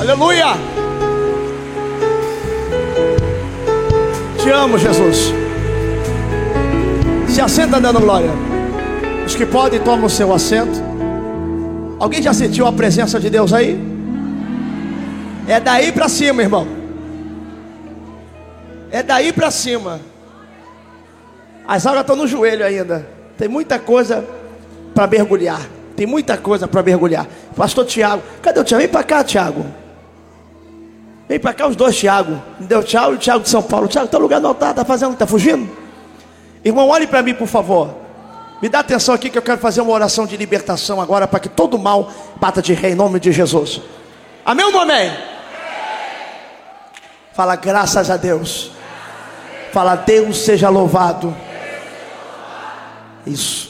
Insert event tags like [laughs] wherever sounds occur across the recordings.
Aleluia. Te amo, Jesus. Se assenta dando glória. Os que podem, tomam o seu assento. Alguém já sentiu a presença de Deus aí? É daí para cima, irmão. É daí para cima. As águas estão no joelho ainda. Tem muita coisa para mergulhar. Tem muita coisa para mergulhar. Pastor Tiago, cadê o Tiago? Vem para cá, Tiago. Vem para cá os dois, Tiago. Deu tchau e o Tiago de São Paulo. Tiago, está no lugar no altar, está fazendo, está fugindo? Irmão, olhe para mim, por favor. Me dá atenção aqui que eu quero fazer uma oração de libertação agora para que todo mal bata de rei em nome de Jesus. Amém ou não amém? Fala graças a Deus. Fala Deus seja louvado. Isso.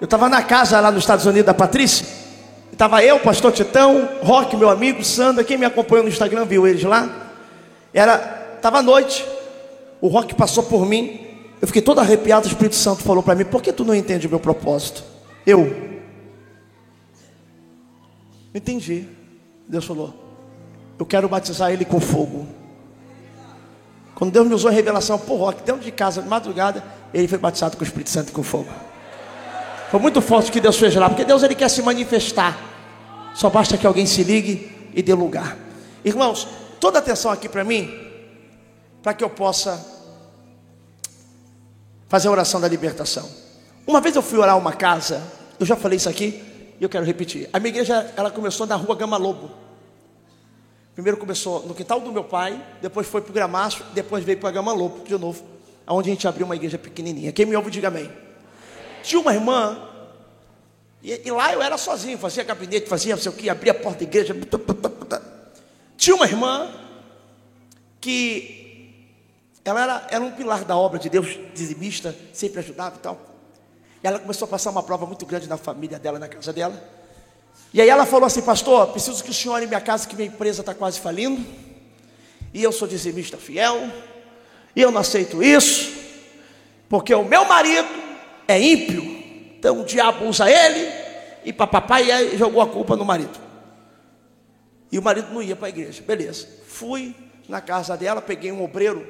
Eu estava na casa lá nos Estados Unidos da Patrícia. Estava eu, pastor Titão, Roque, meu amigo, Sandra, quem me acompanhou no Instagram viu eles lá. Era, estava à noite. O Roque passou por mim. Eu fiquei todo arrepiado. O Espírito Santo falou para mim: Por que tu não entende o meu propósito? Eu. Entendi. Deus falou: Eu quero batizar ele com fogo. Quando Deus me usou a revelação, pô, Roque, dentro de casa, de madrugada, ele foi batizado com o Espírito Santo e com fogo. Foi muito forte o que Deus fez lá, porque Deus ele quer se manifestar. Só basta que alguém se ligue e dê lugar. Irmãos, toda atenção aqui para mim, para que eu possa fazer a oração da libertação. Uma vez eu fui orar uma casa, eu já falei isso aqui e eu quero repetir. A minha igreja ela começou na rua Gama Lobo. Primeiro começou no quintal do meu pai, depois foi para o Gramacho, depois veio para Gama Lobo de novo, onde a gente abriu uma igreja pequenininha. Quem me ouve, diga amém. Tinha uma irmã, e, e, lá eu era sozinho, fazia gabinete, fazia não sei o que, abria a porta da igreja. Tinha uma irmã que ela era, era um pilar da obra de Deus, dizimista, sempre ajudava e tal. E ela começou a passar uma prova muito grande na família dela, na casa dela. E aí ela falou assim, pastor, preciso que o senhor em minha casa, que minha empresa está quase falindo. E eu sou dizimista fiel. E eu não aceito isso. Porque o meu marido é ímpio, então o diabo usa ele e papapá e jogou a culpa no marido. E o marido não ia para a igreja, beleza. Fui na casa dela, peguei um obreiro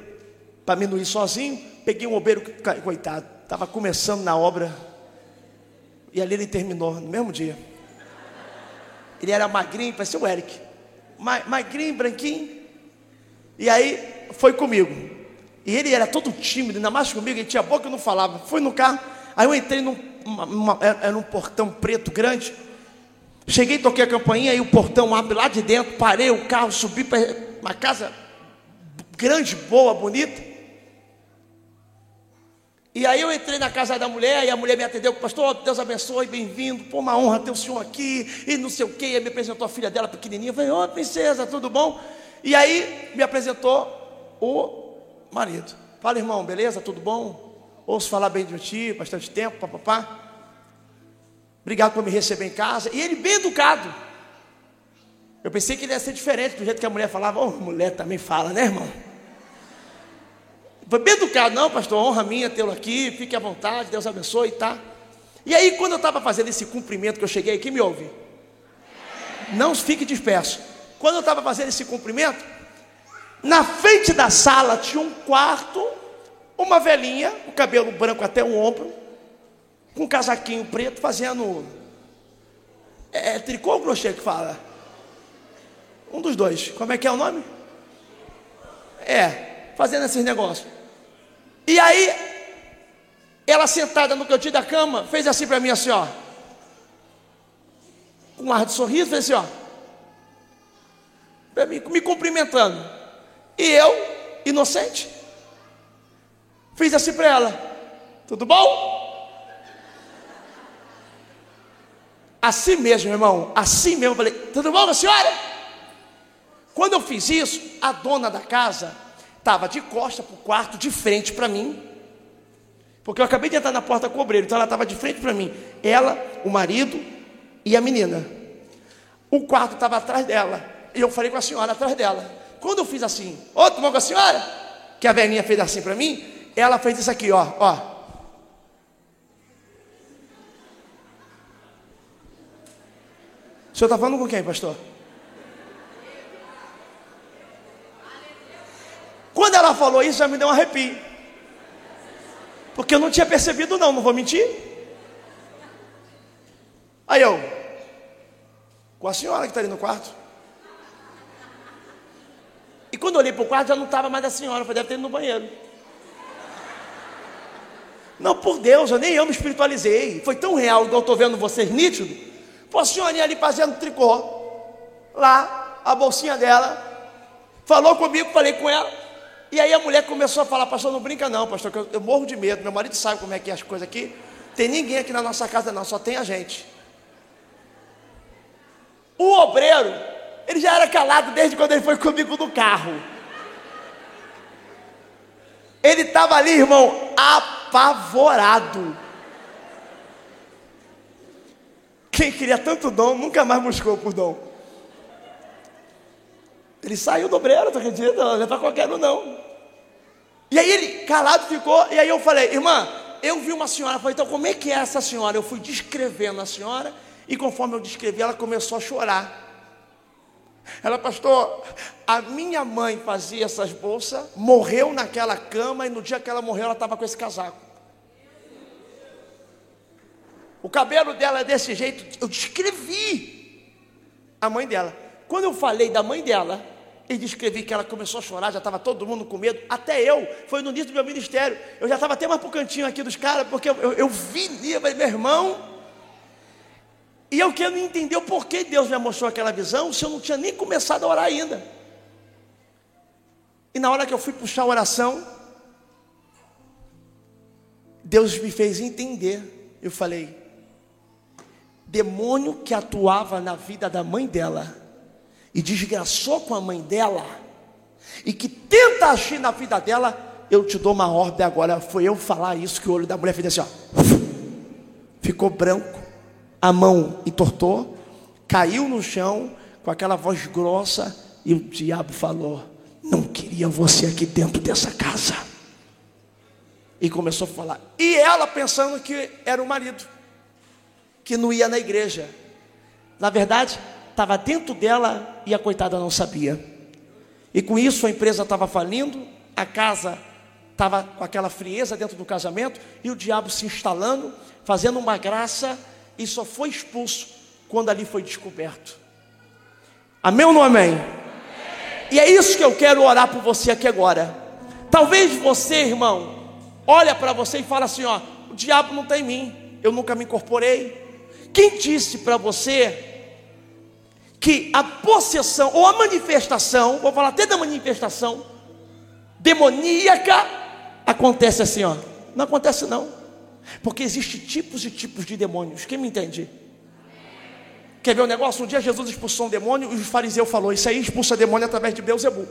para me ir sozinho, peguei um obreiro, coitado, estava começando na obra, e ali ele terminou no mesmo dia. Ele era magrinho, parecia o Eric, magrinho, branquinho, e aí foi comigo. E ele era todo tímido, ainda mais comigo, ele tinha boca e não falava. Fui no carro, Aí eu entrei num uma, era um portão preto grande. Cheguei, toquei a campainha e o portão abre lá de dentro. Parei o carro, subi para uma casa grande, boa, bonita. E aí eu entrei na casa da mulher e a mulher me atendeu, pastor, Deus abençoe, bem-vindo, pô, uma honra ter o senhor aqui, e não sei o que, me apresentou a filha dela pequenininha, falei, ô oh, princesa, tudo bom? E aí me apresentou o marido. Fala, irmão, beleza, tudo bom? Ouço falar bem de ti, bastante tempo, papapá. Obrigado por me receber em casa. E ele bem educado. Eu pensei que ele ia ser diferente do jeito que a mulher falava. Oh, mulher também fala, né, irmão? Foi bem educado, não, pastor, honra minha tê-lo aqui, fique à vontade, Deus abençoe, tá? E aí, quando eu estava fazendo esse cumprimento que eu cheguei, quem me ouve? Não fique disperso. Quando eu estava fazendo esse cumprimento, na frente da sala tinha um quarto uma velhinha, o cabelo branco até o ombro, com um casaquinho preto, fazendo. É, é tricô ou crochê que fala? Um dos dois. Como é que é o nome? É, fazendo esses negócios. E aí, ela sentada no cantinho da cama, fez assim para mim, assim, ó. Com um ar de sorriso, fez assim, ó. Me, me cumprimentando. E eu, inocente, Fiz assim para ela: Tudo bom? Assim mesmo, irmão, assim mesmo. Eu falei: Tudo bom, senhora? Quando eu fiz isso, a dona da casa estava de costa para o quarto, de frente para mim. Porque eu acabei de entrar na porta com o obreiro, então ela estava de frente para mim. Ela, o marido e a menina. O quarto estava atrás dela. E eu falei com a senhora atrás dela. Quando eu fiz assim, outro bom com a senhora, que a velhinha fez assim para mim, ela fez isso aqui, ó, ó. O senhor está falando com quem, pastor? Quando ela falou isso, já me deu um arrepio. Porque eu não tinha percebido, não, não vou mentir. Aí eu, com a senhora que está ali no quarto. E quando eu olhei para o quarto, já não estava mais a senhora, foi deve ter ido no banheiro. Não, por Deus, eu nem eu me espiritualizei. Foi tão real, igual eu estou vendo vocês nítido. Pô, a senhorinha ali fazendo tricô. Lá, a bolsinha dela. Falou comigo, falei com ela. E aí a mulher começou a falar, pastor, não brinca não, pastor, que eu, eu morro de medo. Meu marido sabe como é que é as coisas aqui. Tem ninguém aqui na nossa casa não, só tem a gente. O obreiro, ele já era calado desde quando ele foi comigo no carro. Ele estava ali, irmão, apavorado. Quem queria tanto dom nunca mais buscou por dom. Ele saiu do obreiro, tu acredita? Não é para qualquer um, não. E aí ele calado ficou, e aí eu falei, irmã, eu vi uma senhora, falei, então como é que é essa senhora? Eu fui descrevendo a senhora, e conforme eu descrevi, ela começou a chorar. Ela, pastor, a minha mãe fazia essas bolsas, morreu naquela cama, e no dia que ela morreu, ela estava com esse casaco. O cabelo dela é desse jeito, eu descrevi a mãe dela. Quando eu falei da mãe dela, e descrevi que ela começou a chorar, já estava todo mundo com medo, até eu, foi no início do meu ministério, eu já estava até mais para o cantinho aqui dos caras, porque eu, eu, eu vi, meu irmão, e eu quero entender o porquê Deus me mostrou aquela visão, se eu não tinha nem começado a orar ainda. E na hora que eu fui puxar a oração, Deus me fez entender. Eu falei, demônio que atuava na vida da mãe dela, e desgraçou com a mãe dela, e que tenta agir na vida dela, eu te dou uma ordem agora. Foi eu falar isso que o olho da mulher fez assim, ó, ficou branco, a mão entortou, caiu no chão com aquela voz grossa, e o diabo falou: Não queria você aqui dentro dessa casa. E começou a falar. E ela pensando que era o marido, que não ia na igreja. Na verdade, estava dentro dela e a coitada não sabia. E com isso a empresa estava falindo, a casa estava com aquela frieza dentro do casamento e o diabo se instalando, fazendo uma graça e só foi expulso quando ali foi descoberto. Amém ou não amém? E é isso que eu quero orar por você aqui agora. Talvez você, irmão, olha para você e fala assim, ó, o diabo não está em mim, eu nunca me incorporei. Quem disse para você que a possessão ou a manifestação, vou falar até da manifestação demoníaca, acontece assim, ó. Não acontece não. Porque existem tipos e tipos de demônios. Quem me entende? Quer ver um negócio? Um dia Jesus expulsou um demônio e o fariseu falou: Isso aí expulsa demônio através de Beuzebu,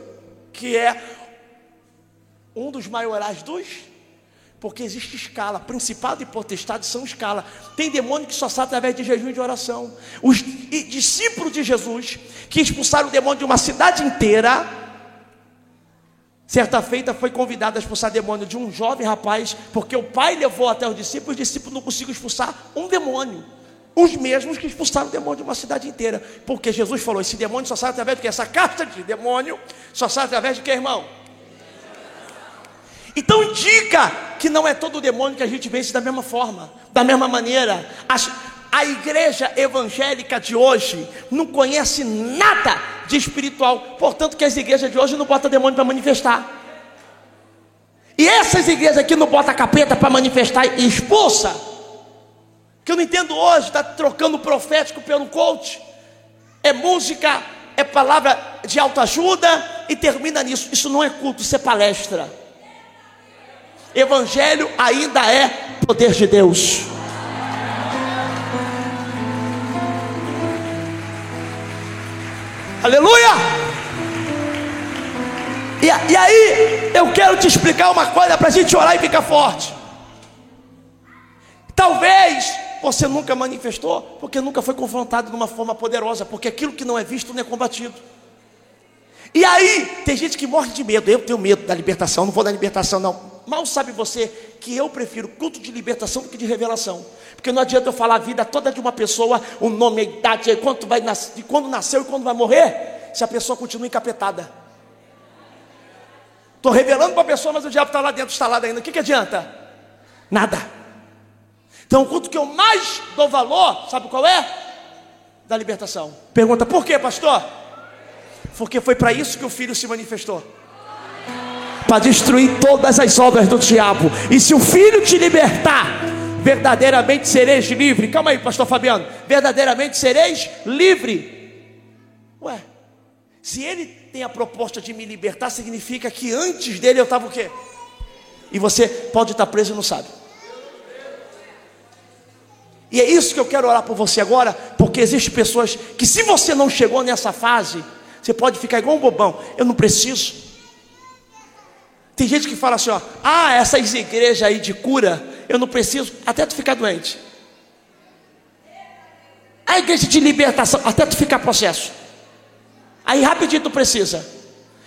que é um dos maiorais dos porque existe escala, principado e potestade são escala. Tem demônio que só sai através de jejum e de oração. Os discípulos de Jesus, que expulsaram o demônio de uma cidade inteira, certa feita foi convidado a expulsar demônio de um jovem rapaz, porque o pai levou até os discípulos, os discípulos não conseguiram expulsar um demônio. Os mesmos que expulsaram o demônio de uma cidade inteira. Porque Jesus falou: esse demônio só sai através de quê? Essa casta de demônio só sai através de quê, irmão? Então indica que não é todo demônio que a gente vence da mesma forma, da mesma maneira. A igreja evangélica de hoje não conhece nada de espiritual, portanto que as igrejas de hoje não botam demônio para manifestar. E essas igrejas aqui não botam capeta para manifestar e expulsa. Que eu não entendo hoje, está trocando profético pelo coach. É música, é palavra de autoajuda e termina nisso. Isso não é culto, isso é palestra. Evangelho ainda é poder de Deus. Aleluia! E, e, aí, eu quero te explicar uma coisa para a gente orar e ficar forte. Talvez você nunca manifestou, porque nunca foi confrontado de uma forma poderosa, porque aquilo que não é visto não é combatido. E aí, tem gente que morre de medo. Eu tenho medo da libertação, não vou dar libertação, não. Mal sabe você que eu prefiro culto de libertação do que de revelação. Porque não adianta eu falar a vida toda de uma pessoa, o nome, a idade, quanto vai de quando nasceu e quando vai morrer, se a pessoa continua encapetada. Estou revelando para a pessoa, mas o diabo está lá dentro, instalado ainda. O que, que adianta? Nada. Então, o culto que eu mais dou valor, sabe qual é? Da libertação. Pergunta, por quê, pastor? Porque foi para isso que o filho se manifestou para destruir todas as obras do diabo. E se o filho te libertar, verdadeiramente sereis livre. Calma aí, pastor Fabiano. Verdadeiramente sereis livre. Ué, se ele tem a proposta de me libertar, significa que antes dele eu estava o quê? E você pode estar preso e não sabe. E é isso que eu quero orar por você agora, porque existem pessoas que, se você não chegou nessa fase, você pode ficar igual um bobão. Eu não preciso. Tem gente que fala assim, ó, ah, essas igrejas aí de cura, eu não preciso, até tu ficar doente. A igreja de libertação, até tu ficar processo. Aí rapidinho tu precisa.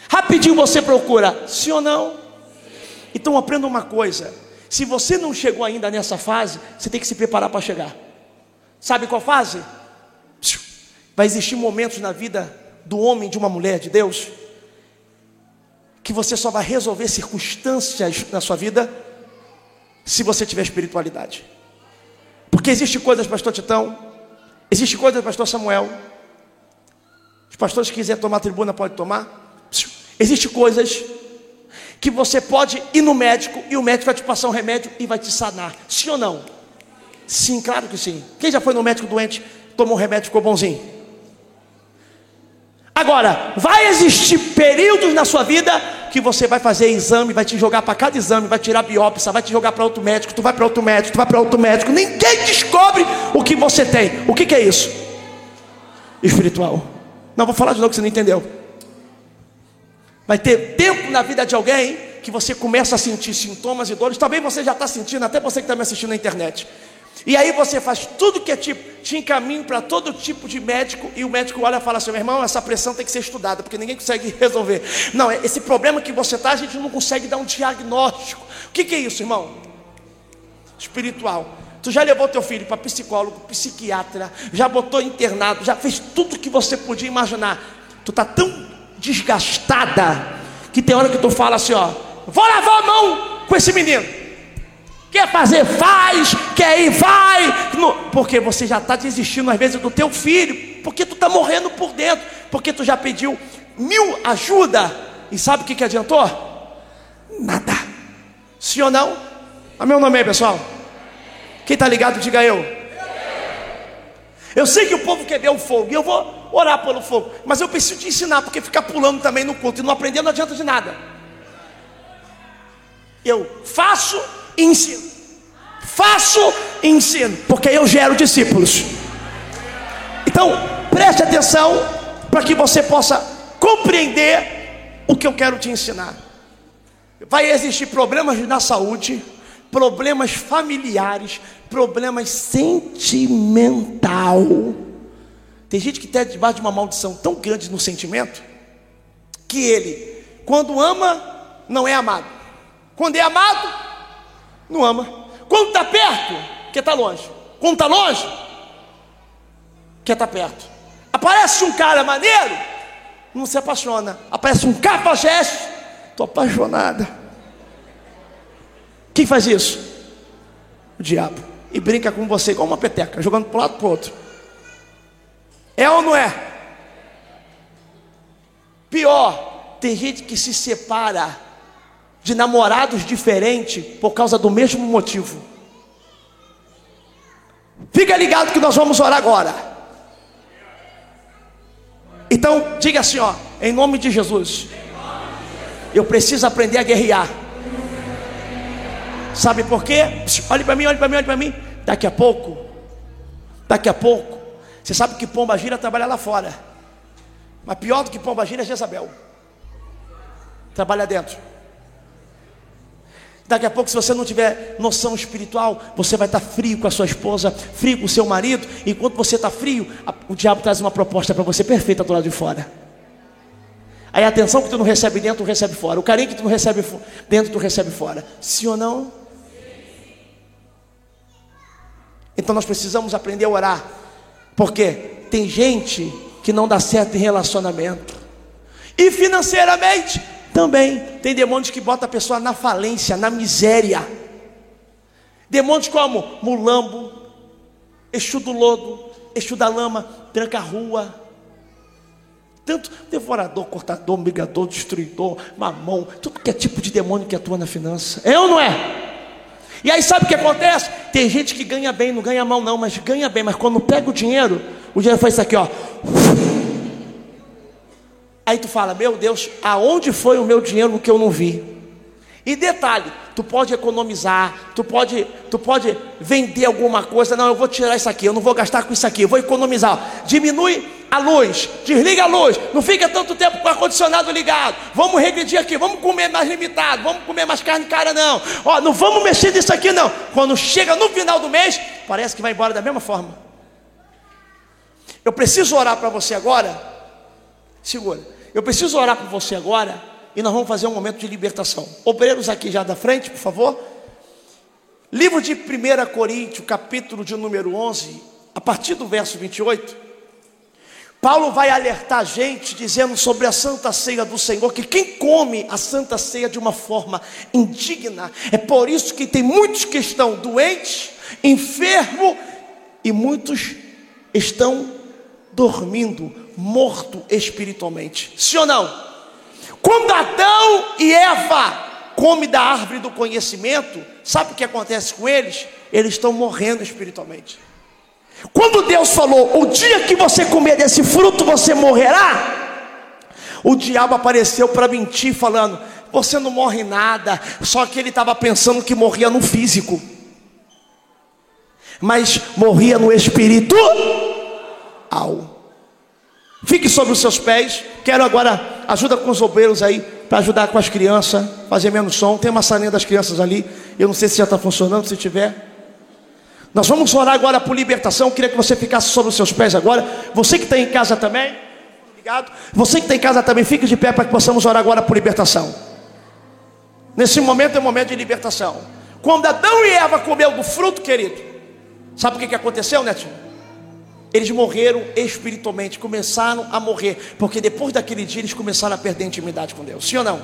Rapidinho você procura, sim ou não? Então aprenda uma coisa. Se você não chegou ainda nessa fase, você tem que se preparar para chegar. Sabe qual fase? Vai existir momentos na vida do homem, de uma mulher, de Deus, que você só vai resolver circunstâncias na sua vida se você tiver espiritualidade. Porque existe coisas, pastor Titão, existe coisas, pastor Samuel. Os pastores que quiserem tomar tribuna pode tomar. Existe coisas que você pode ir no médico e o médico vai te passar um remédio e vai te sanar. Sim ou não? Sim, claro que sim. Quem já foi no médico doente, tomou um remédio ficou bonzinho? Agora, vai existir períodos na sua vida que você vai fazer exame, vai te jogar para cada exame, vai tirar biópsia, vai te jogar para outro médico, tu vai para outro médico, tu vai para outro médico, ninguém descobre o que você tem. O que, que é isso? Espiritual. Não vou falar de novo que você não entendeu. Vai ter tempo na vida de alguém que você começa a sentir sintomas e dores. Talvez você já está sentindo, até você que está me assistindo na internet. E aí você faz tudo que é tipo, te encaminho para todo tipo de médico, e o médico olha e fala assim: meu irmão, essa pressão tem que ser estudada, porque ninguém consegue [laughs] resolver. Não, esse problema que você está, a gente não consegue dar um diagnóstico. O que, que é isso, irmão? Espiritual. Tu já levou teu filho para psicólogo, psiquiatra, já botou internado, já fez tudo que você podia imaginar. Tu tá tão desgastada que tem hora que tu fala assim, ó, vou lavar a mão com esse menino. Quer fazer, faz. Quer ir, vai. Porque você já está desistindo às vezes do teu filho. Porque tu está morrendo por dentro. Porque tu já pediu mil ajuda. E sabe o que, que adiantou? Nada. Sim ou não? A meu nome aí, pessoal. Quem está ligado, diga eu. Eu sei que o povo quer ver o fogo. E eu vou orar pelo fogo. Mas eu preciso te ensinar. Porque ficar pulando também no culto e não aprender não adianta de nada. Eu faço ensino. Faço e ensino, porque eu gero discípulos. Então, preste atenção para que você possa compreender o que eu quero te ensinar. Vai existir problemas na saúde, problemas familiares, problemas sentimental. Tem gente que está debaixo de uma maldição tão grande no sentimento que ele, quando ama, não é amado. Quando é amado, não ama. Quando está perto, quer estar tá longe. Quando está longe, quer estar tá perto. Aparece um cara maneiro, não se apaixona. Aparece um cafajeste, estou apaixonada. Quem faz isso? O diabo. E brinca com você igual uma peteca, jogando para um lado para o outro. É ou não é? Pior, tem gente que se separa de namorados diferentes por causa do mesmo motivo. Fica ligado que nós vamos orar agora. Então, diga assim, ó, em nome de Jesus. Eu preciso aprender a guerrear. Sabe por quê? Olhe para mim, olhe para mim, olhe para mim. Daqui a pouco, daqui a pouco, você sabe que Pomba Gira trabalha lá fora. Mas pior do que Pomba Gira é Jezabel. Trabalha dentro. Daqui a pouco, se você não tiver noção espiritual, você vai estar frio com a sua esposa, frio com o seu marido. Enquanto você está frio, o diabo traz uma proposta para você perfeita do lado de fora. Aí a atenção que tu não recebe dentro, tu recebe fora. O carinho que tu não recebe dentro, tu recebe fora. Sim ou não? Então nós precisamos aprender a orar. Porque tem gente que não dá certo em relacionamento. E financeiramente Também tem demônios que botam a pessoa na falência, na miséria. Demônios como mulambo, Exu do lodo, Exu da lama, tranca a rua. Tanto devorador, cortador, migador, destruidor, mamão, tudo que é tipo de demônio que atua na finança. É ou não é? E aí sabe o que acontece? Tem gente que ganha bem, não ganha mal não, mas ganha bem, mas quando pega o dinheiro, o dinheiro faz isso aqui, ó. Aí tu fala, meu Deus, aonde foi o meu dinheiro que eu não vi? E detalhe, tu pode economizar, tu pode, tu pode vender alguma coisa, não, eu vou tirar isso aqui, eu não vou gastar com isso aqui, eu vou economizar. Diminui a luz, desliga a luz, não fica tanto tempo com o ar-condicionado ligado. Vamos regredir aqui, vamos comer mais limitado, vamos comer mais carne cara, não. Ó, não vamos mexer nisso aqui, não. Quando chega no final do mês, parece que vai embora da mesma forma. Eu preciso orar para você agora. Segura. Eu preciso orar para você agora e nós vamos fazer um momento de libertação. Obreiros aqui já da frente, por favor. Livro de 1 Coríntios, capítulo de número 11, a partir do verso 28. Paulo vai alertar a gente dizendo sobre a santa ceia do Senhor que quem come a santa ceia de uma forma indigna, é por isso que tem muitos que estão doentes, enfermos e muitos estão dormindo, morto espiritualmente. Sim ou não? Quando Adão e Eva comem da árvore do conhecimento, sabe o que acontece com eles? Eles estão morrendo espiritualmente. Quando Deus falou: O dia que você comer desse fruto, você morrerá. O diabo apareceu para mentir, falando: Você não morre nada. Só que ele estava pensando que morria no físico, mas morria no espiritual. Fique sobre os seus pés. Quero agora ajuda com os obreiros aí para ajudar com as crianças, fazer menos som. Tem uma salinha das crianças ali. Eu não sei se já está funcionando, se tiver. Nós vamos orar agora por libertação. Eu queria que você ficasse sobre os seus pés agora. Você que está em casa também, obrigado. Você que está em casa também, fique de pé para que possamos orar agora por libertação. Nesse momento é um momento de libertação. Quando Adão e Eva comeu do fruto, querido, sabe o que, que aconteceu, Netinho? Eles morreram espiritualmente, começaram a morrer, porque depois daquele dia eles começaram a perder a intimidade com Deus. Sim ou não?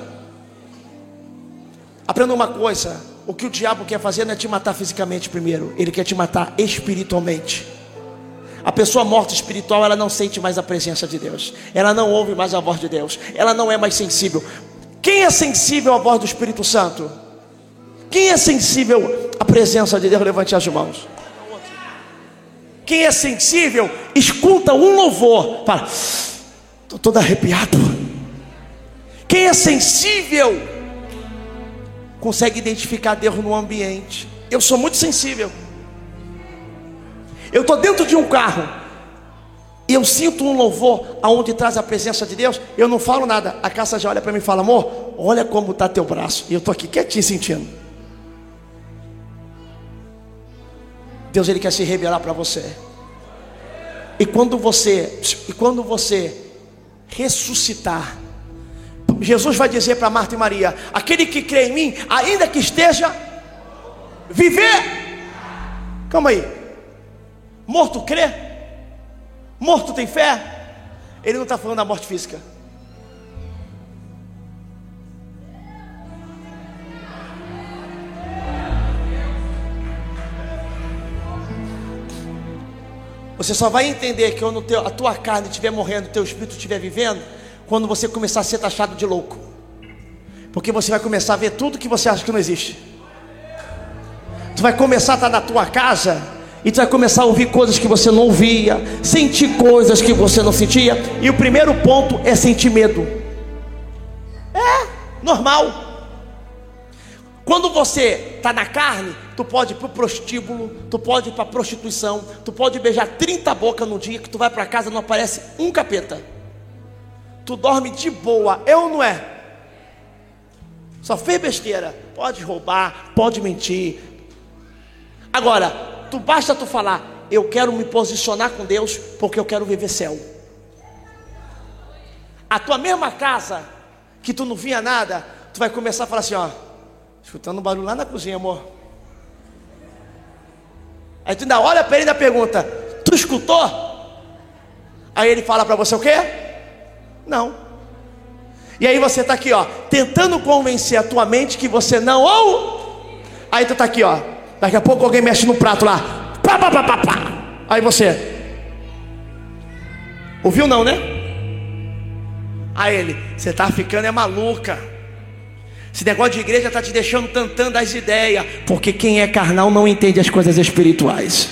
Aprenda uma coisa: o que o diabo quer fazer não é te matar fisicamente primeiro, ele quer te matar espiritualmente. A pessoa morta espiritual, ela não sente mais a presença de Deus, ela não ouve mais a voz de Deus, ela não é mais sensível. Quem é sensível à voz do Espírito Santo? Quem é sensível à presença de Deus? Levante as mãos. Quem é sensível, escuta um louvor, fala, estou todo arrepiado. Quem é sensível, consegue identificar Deus no ambiente. Eu sou muito sensível. Eu estou dentro de um carro e eu sinto um louvor aonde traz a presença de Deus. Eu não falo nada. A caça já olha para mim e fala: Amor, olha como está teu braço. E eu estou aqui quietinho sentindo. Deus ele quer se revelar para você. E quando você, e quando você ressuscitar, Jesus vai dizer para Marta e Maria: aquele que crê em mim, ainda que esteja viver. Calma aí. Morto crê? Morto tem fé? Ele não está falando da morte física. Você só vai entender que quando a tua carne estiver morrendo, o teu espírito estiver vivendo, quando você começar a ser taxado de louco. Porque você vai começar a ver tudo que você acha que não existe. Tu vai começar a estar na tua casa e tu vai começar a ouvir coisas que você não ouvia, sentir coisas que você não sentia. E o primeiro ponto é sentir medo. É normal. Quando você está na carne, tu pode ir para o prostíbulo, tu pode ir para a prostituição, tu pode beijar 30 bocas no dia que tu vai para casa não aparece um capeta. Tu dorme de boa, é ou não é? Só fez besteira, pode roubar, pode mentir. Agora, tu basta tu falar, eu quero me posicionar com Deus porque eu quero viver céu. A tua mesma casa que tu não via nada, tu vai começar a falar assim, ó, Escutando um barulho lá na cozinha, amor. Aí tu ainda olha para ele e ainda pergunta: Tu escutou? Aí ele fala para você o quê? Não. E aí você está aqui, ó, tentando convencer a tua mente que você não ou. Aí tu está aqui, ó. Daqui a pouco alguém mexe no prato lá. Pá, pá, pá, pá, pá. Aí você. Ouviu não, né? Aí ele, você está ficando é maluca. Esse negócio de igreja está te deixando tantando as ideias. Porque quem é carnal não entende as coisas espirituais.